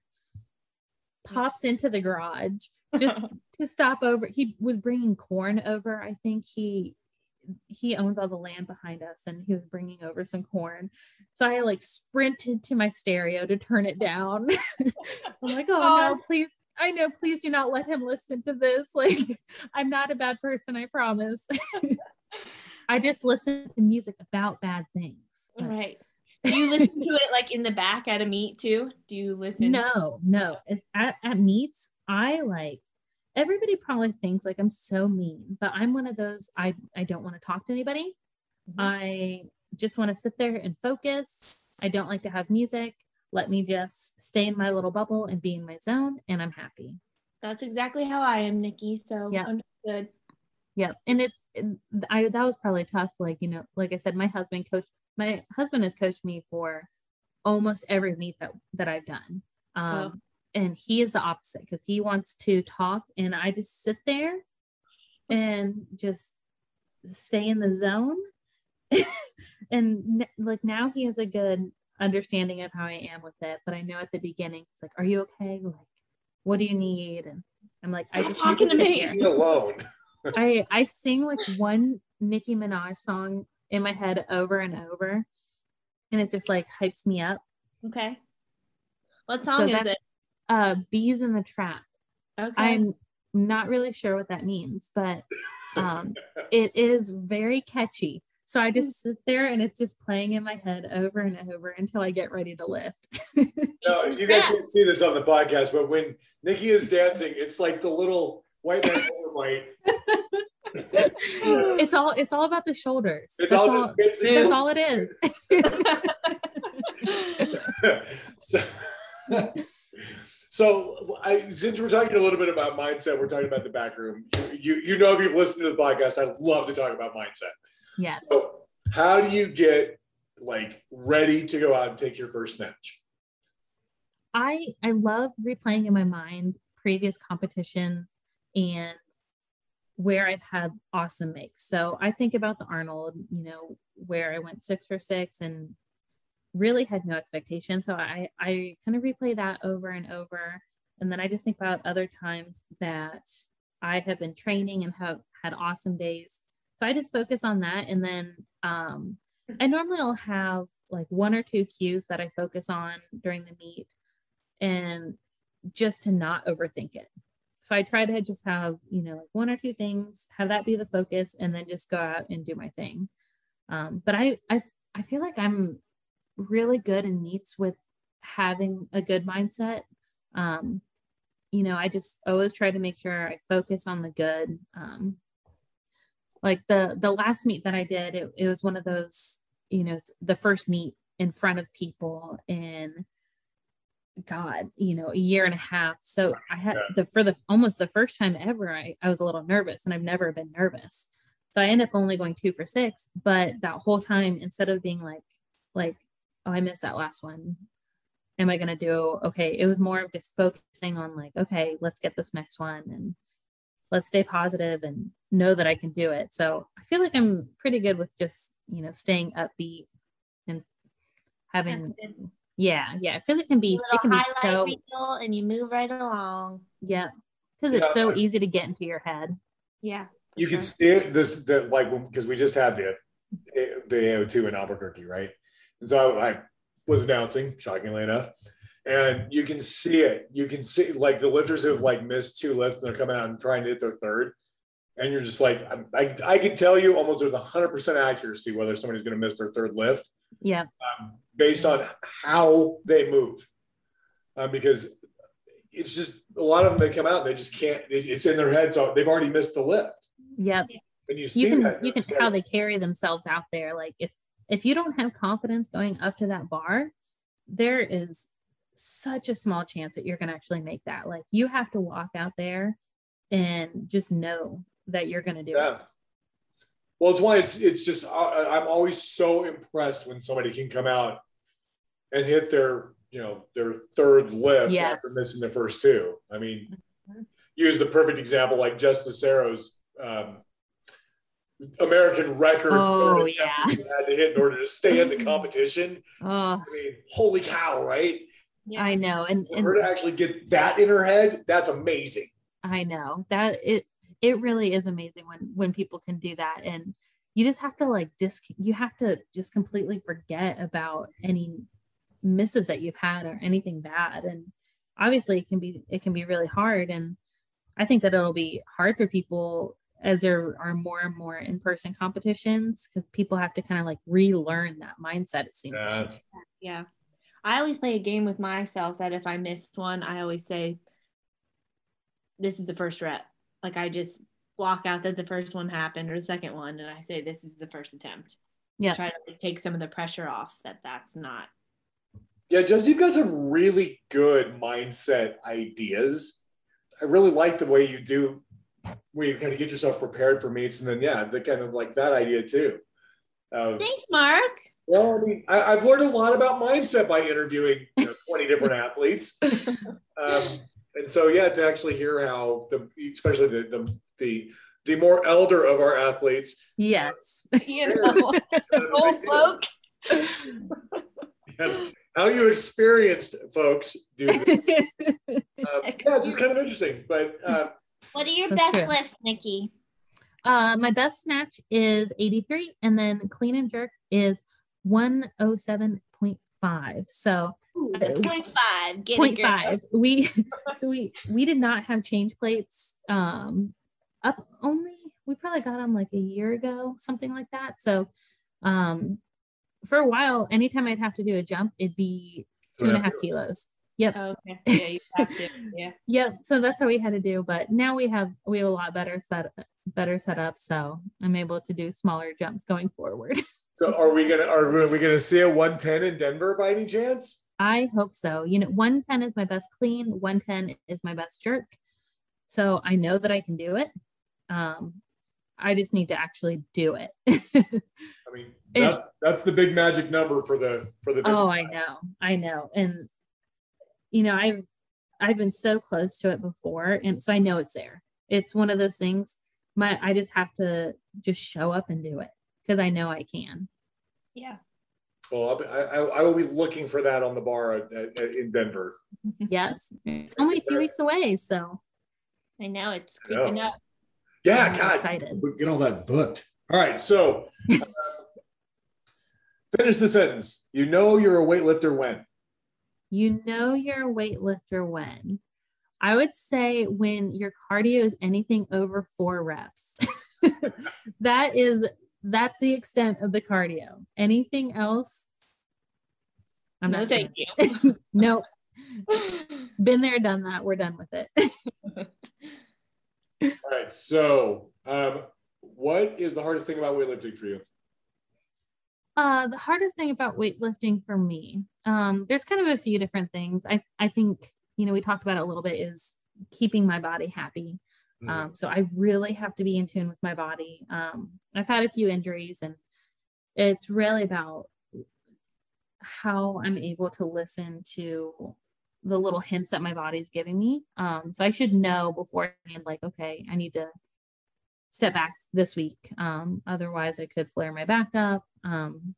pops into the garage just to stop over. He was bringing corn over. I think. He he owns all the land behind us and he was bringing over some corn. So i like sprinted to my stereo to turn it down. I'm like oh no please i know please do not let him listen to this. Like i'm not a bad person i promise I just listen to music about bad things. But. Right. Do you listen to it like in the back at a meet too? Do you listen? No, no. At, at meets, I like everybody probably thinks like I'm so mean, but I'm one of those I I don't want to talk to anybody. Mm-hmm. I just want to sit there and focus. I don't like to have music. Let me just stay in my little bubble and be in my zone and I'm happy. That's exactly how I am, Nikki. So yeah. understood. Yeah. And it's, I, that was probably tough. Like, you know, like I said, my husband coached, my husband has coached me for almost every meet that, that I've done. Um, oh. And he is the opposite because he wants to talk and I just sit there and just stay in the zone. and like now he has a good understanding of how I am with it. But I know at the beginning, it's like, are you okay? Like, what do you need? And I'm like, Stop I just talking to, to me. Here. alone. I I sing like one Nicki Minaj song in my head over and over, and it just like hypes me up. Okay. What song so is it? Uh, "Beez in the Trap." Okay. I'm not really sure what that means, but um, it is very catchy. So I just sit there and it's just playing in my head over and over until I get ready to lift. no, you guys can't see this on the podcast, but when Nikki is dancing, it's like the little white man white. it's all it's all about the shoulders. It's that's all, all just that's all it is. so, so I, since we're talking a little bit about mindset, we're talking about the back room. You you know if you've listened to the podcast, I love to talk about mindset. Yes. So how do you get like ready to go out and take your first snatch? I I love replaying in my mind previous competitions and where I've had awesome makes. So I think about the Arnold, you know, where I went six for six and really had no expectation. So I, I kind of replay that over and over. And then I just think about other times that I have been training and have had awesome days. So I just focus on that. And then um, I normally will have like one or two cues that I focus on during the meet. And just to not overthink it. So I try to just have, you know, like one or two things, have that be the focus, and then just go out and do my thing. Um, but I, I, I feel like I'm really good in meets with having a good mindset. Um, you know, I just always try to make sure I focus on the good. Um, like the the last meet that I did, it, it was one of those, you know, the first meet in front of people in God, you know, a year and a half. So I had the for the almost the first time ever, I, I was a little nervous and I've never been nervous. So I end up only going two for six, but that whole time, instead of being like, like, oh, I missed that last one. Am I gonna do okay? It was more of just focusing on like, okay, let's get this next one and let's stay positive and know that I can do it. So I feel like I'm pretty good with just, you know, staying upbeat and having yeah, yeah. Because it can be it can be so and you move right along. Yeah. Because it's yeah. so easy to get into your head. Yeah. You can see it this the like because we just had the the AO2 in Albuquerque, right? And so I, I was announcing, shockingly enough, and you can see it. You can see like the lifters have like missed two lifts and they're coming out and trying to hit their third. And you're just like, I, I, I can tell you almost with 100% accuracy whether somebody's going to miss their third lift. Yeah. Um, based on how they move. Uh, because it's just a lot of them, they come out they just can't, it's in their heads. So they've already missed the lift. Yep. And you see you can, that. You can tell how they carry themselves out there. Like if, if you don't have confidence going up to that bar, there is such a small chance that you're going to actually make that. Like you have to walk out there and just know that you're going to do yeah. it. Well, it's why it's it's just I'm always so impressed when somebody can come out and hit their you know their third lift yes. after missing the first two. I mean, mm-hmm. use the perfect example like Jess Lucero's um, American record. Oh yeah, had to hit in order to stay in the competition. Oh. I mean, holy cow, right? Yeah. I know, and, and For her to actually get that in her head, that's amazing. I know that it it really is amazing when when people can do that and you just have to like disc you have to just completely forget about any misses that you've had or anything bad and obviously it can be it can be really hard and i think that it'll be hard for people as there are more and more in-person competitions because people have to kind of like relearn that mindset it seems yeah. like yeah i always play a game with myself that if i missed one i always say this is the first rep like I just block out that the first one happened or the second one, and I say this is the first attempt. Yeah, try to like, take some of the pressure off that that's not. Yeah, Jess, you've got some really good mindset ideas. I really like the way you do, where you kind of get yourself prepared for meets, and then yeah, the kind of like that idea too. Um, Thanks, Mark. Well, I mean, I, have learned a lot about mindset by interviewing you know, 20 different athletes. Um, and so yeah to actually hear how the especially the the the, the more elder of our athletes yes you know old folk yes, how you experienced folks do um, yeah it's just kind of interesting but uh, what are your best true. lifts nikki uh, my best snatch is 83 and then clean and jerk is 107.5 so uh, point five. Get point five. We so we we did not have change plates. Um, up only we probably got them like a year ago, something like that. So, um, for a while, anytime I'd have to do a jump, it'd be two and a half kilos. Yep. Oh, okay. Yeah, to. Yeah. yep. So that's how we had to do. But now we have we have a lot better set better set up. So I'm able to do smaller jumps going forward. so are we gonna are we gonna see a 110 in Denver by any chance? I hope so. You know, 110 is my best clean, 110 is my best jerk. So I know that I can do it. Um, I just need to actually do it. I mean, that's that's the big magic number for the for the. Oh, I know, I know, and you know, I've I've been so close to it before, and so I know it's there. It's one of those things. My I just have to just show up and do it because I know I can. Yeah. Well, I, I, I, will be looking for that on the bar at, at, in Denver. Yes, it's only a few weeks away, so I know it's creeping know. up. Yeah, I'm God, excited. get all that booked. All right, so uh, finish the sentence. You know you're a weightlifter when. You know you're a weightlifter when. I would say when your cardio is anything over four reps, that is that's the extent of the cardio. Anything else? I'm no, not. Thank you. nope. Been there, done that. We're done with it. All right. So, um, what is the hardest thing about weightlifting for you? Uh, the hardest thing about weightlifting for me, um, there's kind of a few different things. I, I think, you know, we talked about it a little bit is keeping my body happy. Mm-hmm. Um, so I really have to be in tune with my body. Um, I've had a few injuries and it's really about how I'm able to listen to the little hints that my body's giving me. Um, so I should know beforehand, like, okay, I need to step back this week. Um, otherwise, I could flare my back up. Um,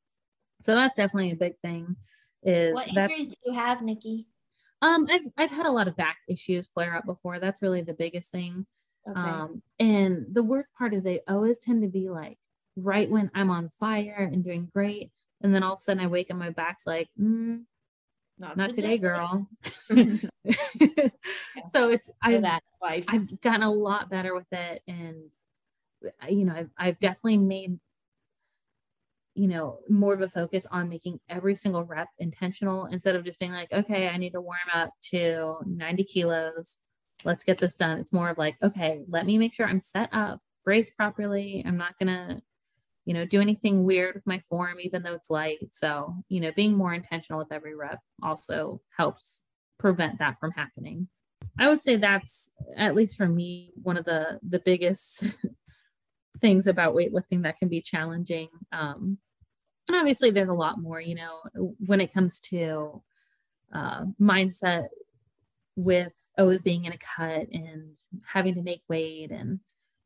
so that's definitely a big thing. Is what injuries do you have, Nikki? Um, I've I've had a lot of back issues flare up before. That's really the biggest thing. Okay. Um, and the worst part is they always tend to be like right when I'm on fire and doing great, and then all of a sudden I wake up, my back's like, mm, not, not today, today girl. so it's I've, I've gotten a lot better with it, and you know I've, I've definitely made you know more of a focus on making every single rep intentional instead of just being like okay i need to warm up to 90 kilos. Let's get this done. It's more of like okay let me make sure i'm set up brace properly. I'm not gonna you know do anything weird with my form even though it's light. So you know being more intentional with every rep also helps prevent that from happening. I would say that's at least for me one of the the biggest things about weightlifting that can be challenging. Um, and obviously, there's a lot more, you know, when it comes to uh, mindset with always being in a cut and having to make weight and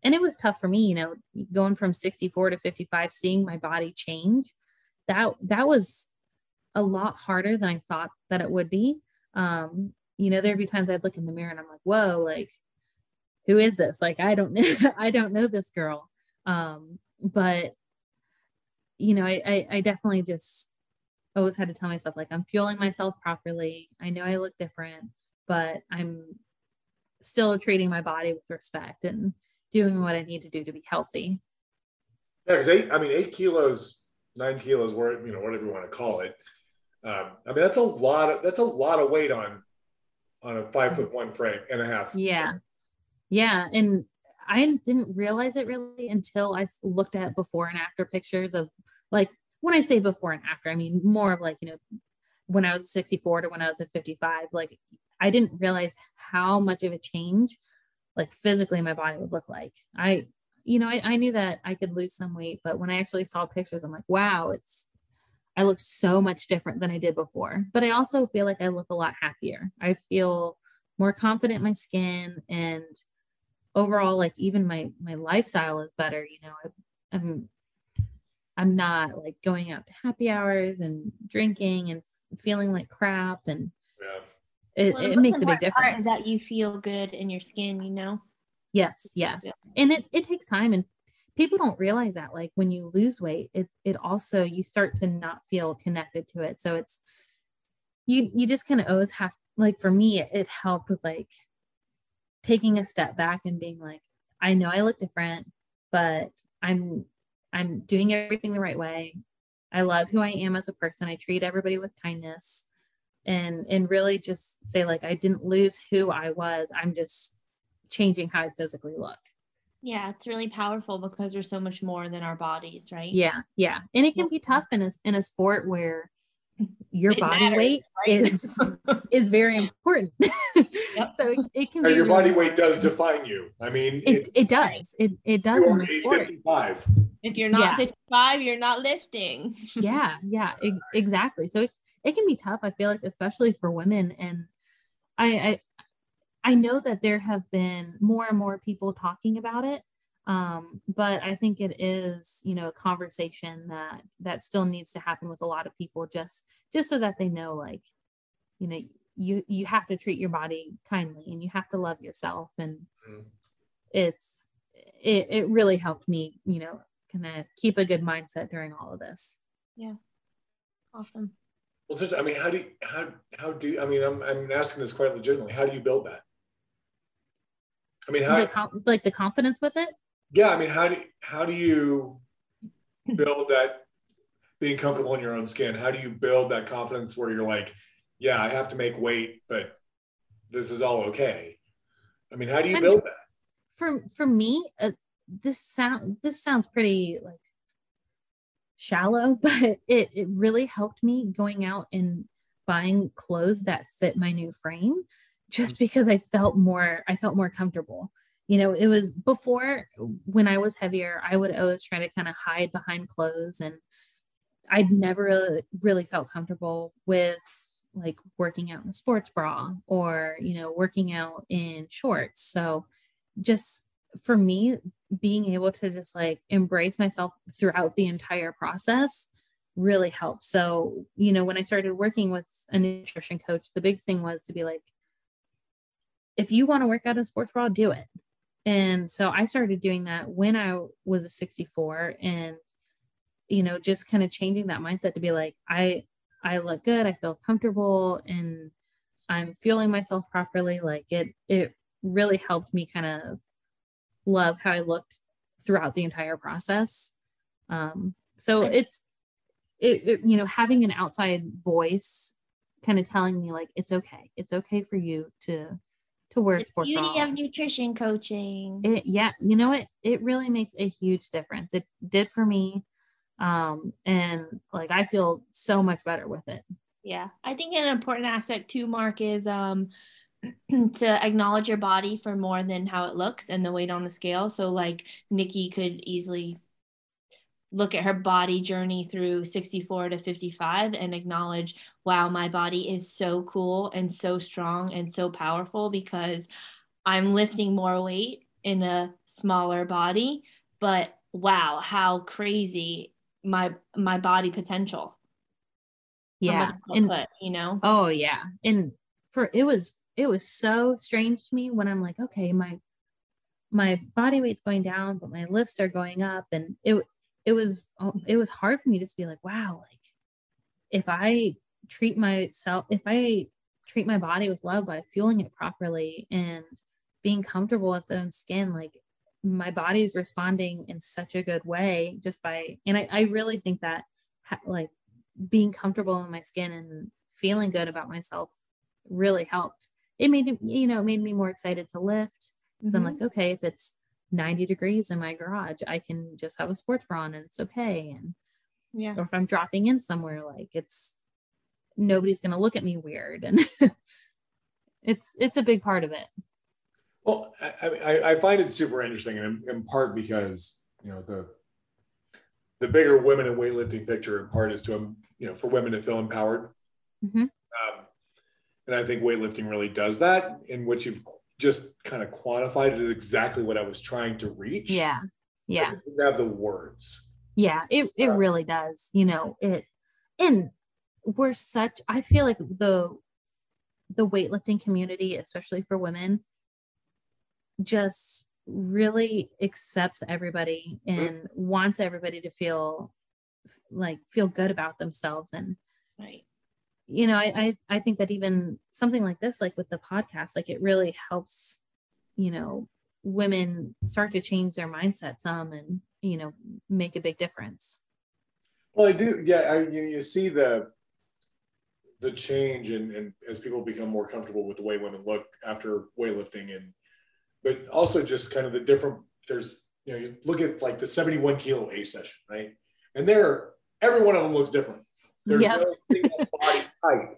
and it was tough for me you know going from 64 to 55 seeing my body change that that was a lot harder than i thought that it would be um you know there'd be times i'd look in the mirror and i'm like whoa like who is this like i don't know i don't know this girl um, but you know, I, I, I definitely just always had to tell myself like I'm fueling myself properly. I know I look different, but I'm still treating my body with respect and doing what I need to do to be healthy. Yeah, because eight, I mean, eight kilos, nine kilos, where you know, whatever you want to call it. Um, I mean, that's a lot of that's a lot of weight on on a five foot one frame and a half. Yeah, yeah, and I didn't realize it really until I looked at before and after pictures of like when I say before and after, I mean more of like, you know, when I was 64 to when I was at 55, like I didn't realize how much of a change like physically my body would look like. I, you know, I, I knew that I could lose some weight, but when I actually saw pictures, I'm like, wow, it's, I look so much different than I did before. But I also feel like I look a lot happier. I feel more confident in my skin and overall like even my my lifestyle is better you know I, i'm i'm not like going out to happy hours and drinking and feeling like crap and yeah. it, well, it makes a big difference is that you feel good in your skin you know yes yes yeah. and it, it takes time and people don't realize that like when you lose weight it, it also you start to not feel connected to it so it's you you just kind of always have like for me it, it helped with like taking a step back and being like, I know I look different, but I'm I'm doing everything the right way. I love who I am as a person. I treat everybody with kindness and and really just say like I didn't lose who I was. I'm just changing how I physically look. Yeah, it's really powerful because we're so much more than our bodies, right? Yeah, yeah. And it can be tough in a in a sport where your it body matters, weight right? is is very important. Yep. so it, it can be your really body weight does define you. I mean, it, it, it does. It it does in the sport. 55. If you're not yeah. 55, you're not lifting. yeah, yeah, exactly. So it, it can be tough. I feel like, especially for women, and I, I I know that there have been more and more people talking about it um, but i think it is you know a conversation that that still needs to happen with a lot of people just just so that they know like you know you you have to treat your body kindly and you have to love yourself and mm-hmm. it's it, it really helped me you know kind of keep a good mindset during all of this yeah awesome well since i mean how do you how how do you, i mean I'm, I'm asking this quite legitimately how do you build that I mean, how, the com- like the confidence with it. yeah, I mean, how do how do you build that being comfortable in your own skin? How do you build that confidence where you're like, yeah, I have to make weight, but this is all okay. I mean, how do you I build mean- that? For for me, uh, this sound this sounds pretty like shallow, but it it really helped me going out and buying clothes that fit my new frame just because I felt more I felt more comfortable. You know, it was before when I was heavier, I would always try to kind of hide behind clothes and I'd never really, really felt comfortable with like working out in a sports bra or, you know, working out in shorts. So just for me, being able to just like embrace myself throughout the entire process really helped. So, you know, when I started working with a nutrition coach, the big thing was to be like, if you want to work out in sports bra, do it. And so I started doing that when I was a 64 and, you know, just kind of changing that mindset to be like, I, I look good, I feel comfortable and I'm feeling myself properly. Like it, it really helped me kind of love how I looked throughout the entire process. Um, so it's, it, it, you know, having an outside voice kind of telling me like, it's okay. It's okay for you to, to wear a The sport beauty bra. of nutrition coaching. It, yeah, you know it it really makes a huge difference. It did for me. Um and like I feel so much better with it. Yeah, I think an important aspect too, Mark, is um to acknowledge your body for more than how it looks and the weight on the scale. So like Nikki could easily look at her body journey through 64 to 55 and acknowledge, wow, my body is so cool and so strong and so powerful because I'm lifting more weight in a smaller body, but wow, how crazy my my body potential Yeah. And put, you know oh yeah. And for it was it was so strange to me when I'm like, okay, my my body weight's going down, but my lifts are going up. And it it was it was hard for me to just be like, wow, like if I treat myself, if I treat my body with love by fueling it properly and being comfortable with its own skin, like my body's responding in such a good way just by, and I, I really think that ha- like being comfortable in my skin and feeling good about myself really helped. It made you know, it made me more excited to lift because I'm Mhm. like, okay, if it's 90 degrees in my garage, I can just have a sports bra on and it's okay. And yeah or if I'm dropping in somewhere, like it's nobody's gonna look at me weird. And it's it's a big part of it. Well, I, I, I find it super interesting, and in, in part because you know the the bigger women in weightlifting picture in part is to um, you know for women to feel empowered, Mhm. um, and I think weightlifting really does that. In what you've just kind of quantified is exactly what I was trying to reach. Yeah. Yeah. have the words. Yeah. It it Yeah. really does. You know, it and we're such I feel like the the weightlifting community, especially for women, just really accepts everybody and wants everybody to feel like feel good about themselves and right you know I, I i think that even something like this like with the podcast like it really helps you know women start to change their mindset some and you know make a big difference Well, I do. Yeah, I, you, you see the the change and and as people become more comfortable with the way women look after weightlifting, and but also just kind of the different. There's you know you look at like the 71 kilo A session, right? And there, every one of them looks different. There's Yep. no single body type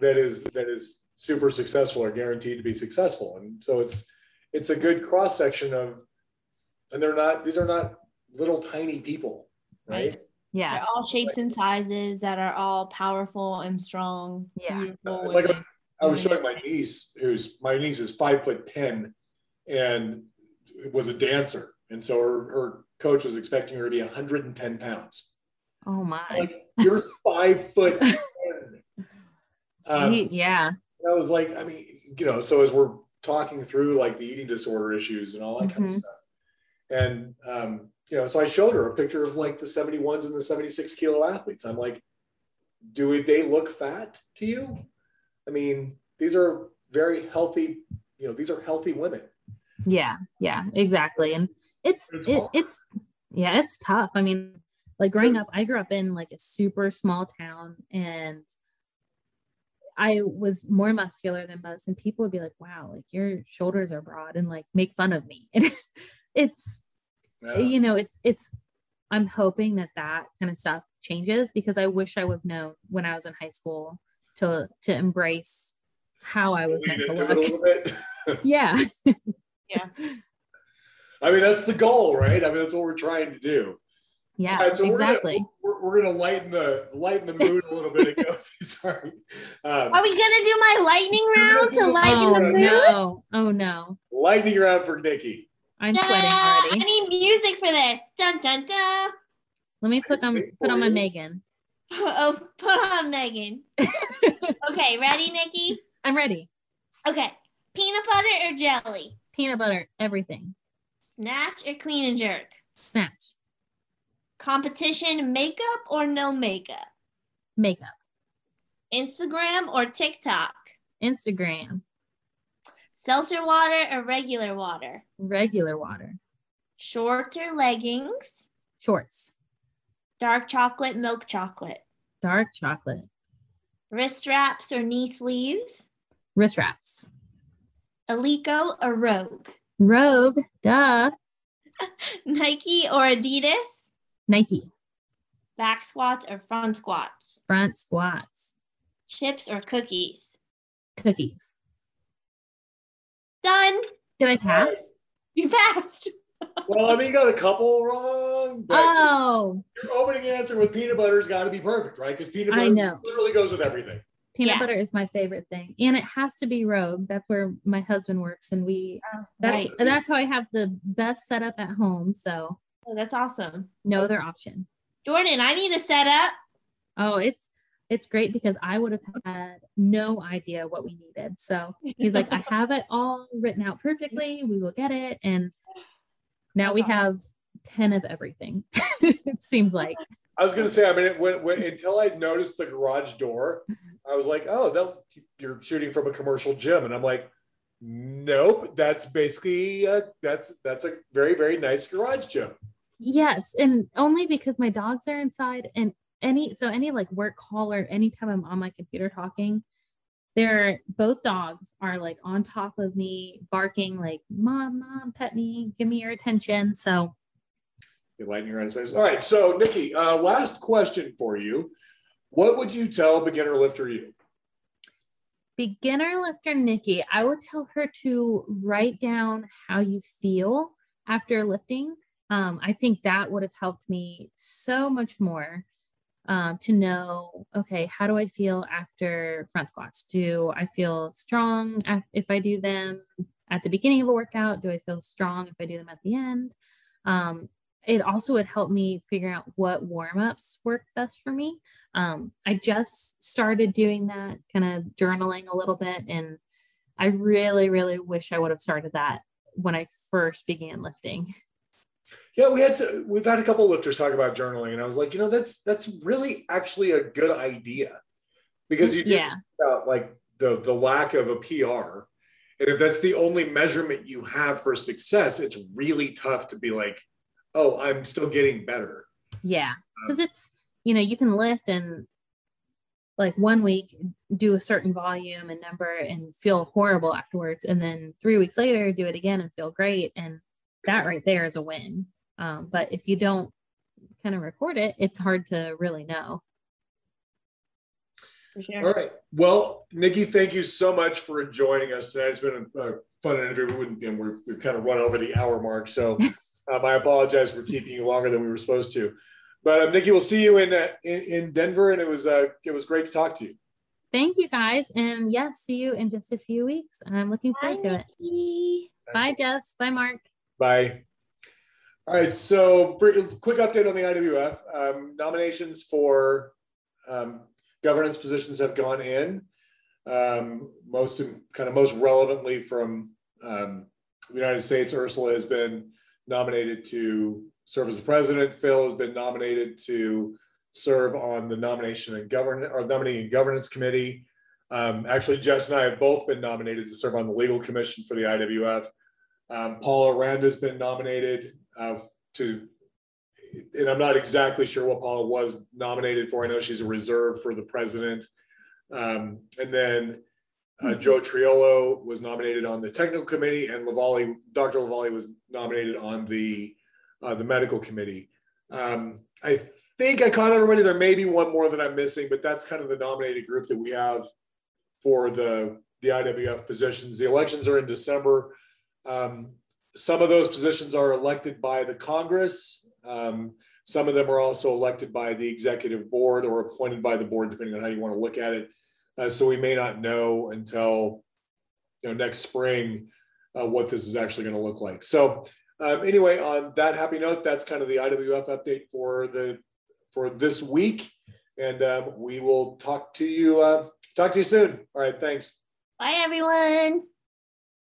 that is that is super successful or guaranteed to be successful, and so it's it's a good cross section of, and they're not these are not little tiny people, right? yeah they're all shapes and sizes that are all powerful and strong Yeah. Uh, like women. I was showing my niece, who's my niece is five foot ten, and was a dancer, and so her, her coach was expecting her to be 110 pounds. oh my Like you're five foot. Um, yeah I was like, I mean, you know, so as we're talking through like the eating disorder issues and all that kind of Mhm. stuff, and um, you know, so I showed her a picture of like the 71s and the 76 kilo athletes. I'm like, do they look fat to you? I mean, these are very healthy, you know, these are healthy women. Yeah, yeah, exactly. And it's It's it, it's yeah, it's tough. I mean, like growing up, I grew up in like a super small town and I was more muscular than most, and people would be like, "Wow, like your shoulders are broad," and like make fun of me. And it's Yeah. you know, it's it's. I'm hoping that that kind of stuff changes because I wish I would have known when I was in high school to to embrace how I was meant to look. bit. Yeah, I mean, that's the goal, right? I mean, that's what we're trying to do. yeah, All right, so exactly. we're gonna, we're, we're gonna lighten the lighten the mood a little bit. And go, sorry, um, Are we gonna do my lightning round to lighten oh the mood? no! Oh no! lightning round for Nikki. I'm sweating Ah, I already. need music for this. Dun dun dun. Let me put on put on my you. Megan. Oh, put on Megan. okay, ready, Nikki? I'm ready. Okay. Peanut butter or jelly? Peanut butter, everything. Snatch or clean and jerk? Snatch, Competition makeup or no makeup? makeup, Instagram or TikTok? Instagram, Seltzer water or regular water? regular water, Shorts or leggings? shorts, Dark chocolate, milk chocolate? dark chocolate, Wrist wraps or knee sleeves? wrist wraps, Eleiko or Rogue? Rogue, duh, Nike or Adidas? Nike, Back squats or front squats? front squats, Chips or cookies? cookies. Done. Did I pass? You passed. Well, I mean, you got a couple wrong, but Oh, your opening answer with peanut butter's got to be perfect, right? Because peanut I butter know. literally goes with everything. Peanut Yeah. butter is my favorite thing, and it has to be Rogue. That's where my husband works, and we oh, that's Right. that's how I have the best setup at home. So Oh, that's awesome. no other option. Jordan, I need a setup. Oh, it's it's great because I would have had no idea what we needed. So he's like, I have it all written out perfectly. We will get it. And now we have 10 of everything. it seems like. I was gonna say, I mean, it, when, when, until I noticed the garage door, I was like, oh, you're shooting from a commercial gym, and I'm like, nope, that's basically uh, that's that's a very very nice garage gym. Yes. And only because my dogs are inside and any so any like work call or anytime I'm on my computer talking, they're both dogs are like on top of me, barking like, Mom, mom, pet me, give me your attention. So You're lighting your eyes. All right, so Nikki, uh, last question for you. What would you tell beginner lifter you? beginner lifter Nikki, I would tell her to write down how you feel after lifting. Um, I think that would have helped me so much more um, to know, okay, how do I feel after front squats? Do I feel strong if I do them at the beginning of a workout? Do I feel strong if I do them at the end? Um, it also would help me figure out what warm ups work best for me. Um, I just started doing that, kind of journaling a little bit, and I really, really wish I would have started that when I first began lifting. Yeah, we had to, we've had a couple lifters talk about journaling, and I was like, you know, that's that's really actually a good idea because you Yeah. about like the the lack of a PR, and if that's the only measurement you have for success, it's really tough to be like, oh, I'm still getting better. Yeah, because it's you know you can lift and like one week do a certain volume and number and feel horrible afterwards, and then three weeks later do it again and feel great, and that right there is a win. Um, but if you don't kind of record it, it's hard to really know. Sure. All right. Well, Nikki, thank you so much for joining us tonight. It's been a, a fun interview, and we're, we've kind of run over the hour mark. So um, I apologize for keeping you longer than we were supposed to. But um, Nikki, we'll see you in, uh, in in Denver, and it was uh, it was great to talk to you. Thank you guys, and yes, see you in just a few weeks. I'm looking Bye, forward to it. Nikki. Bye, Jess. Bye, Mark. Bye. All right. So, quick update on the IWF. Um, nominations for um, governance positions have gone in. Um, most kind of most relevantly from um, the United States, Ursula has been nominated to serve as the president. Phil has been nominated to serve on the nomination and or nominating and governance committee. Um, actually, Jess and I have both been nominated to serve on the legal commission for the IWF. Um, Paula Rand has been nominated uh, to, and I'm not exactly sure what Paula was nominated for. I know she's a reserve for the president. Um, and then uh, Joe Triolo was nominated on the technical committee, and Lavallee, Dr. Lavallee was nominated on the uh, the medical committee. Um, I think I caught everybody. There may be one more that I'm missing, but that's kind of the nominated group that we have for the the IWF positions. The elections are in December. Um, some of those positions are elected by the Congress. Um, some of them are also elected by the executive board or appointed by the board, depending on how you want to look at it. Uh, so we may not know until you know next spring uh, what this is actually going to look like. So um, anyway, on that happy note, that's kind of the IWF update for the for this week, and um, we will talk to you uh, talk to you soon. All right, thanks. Bye, everyone.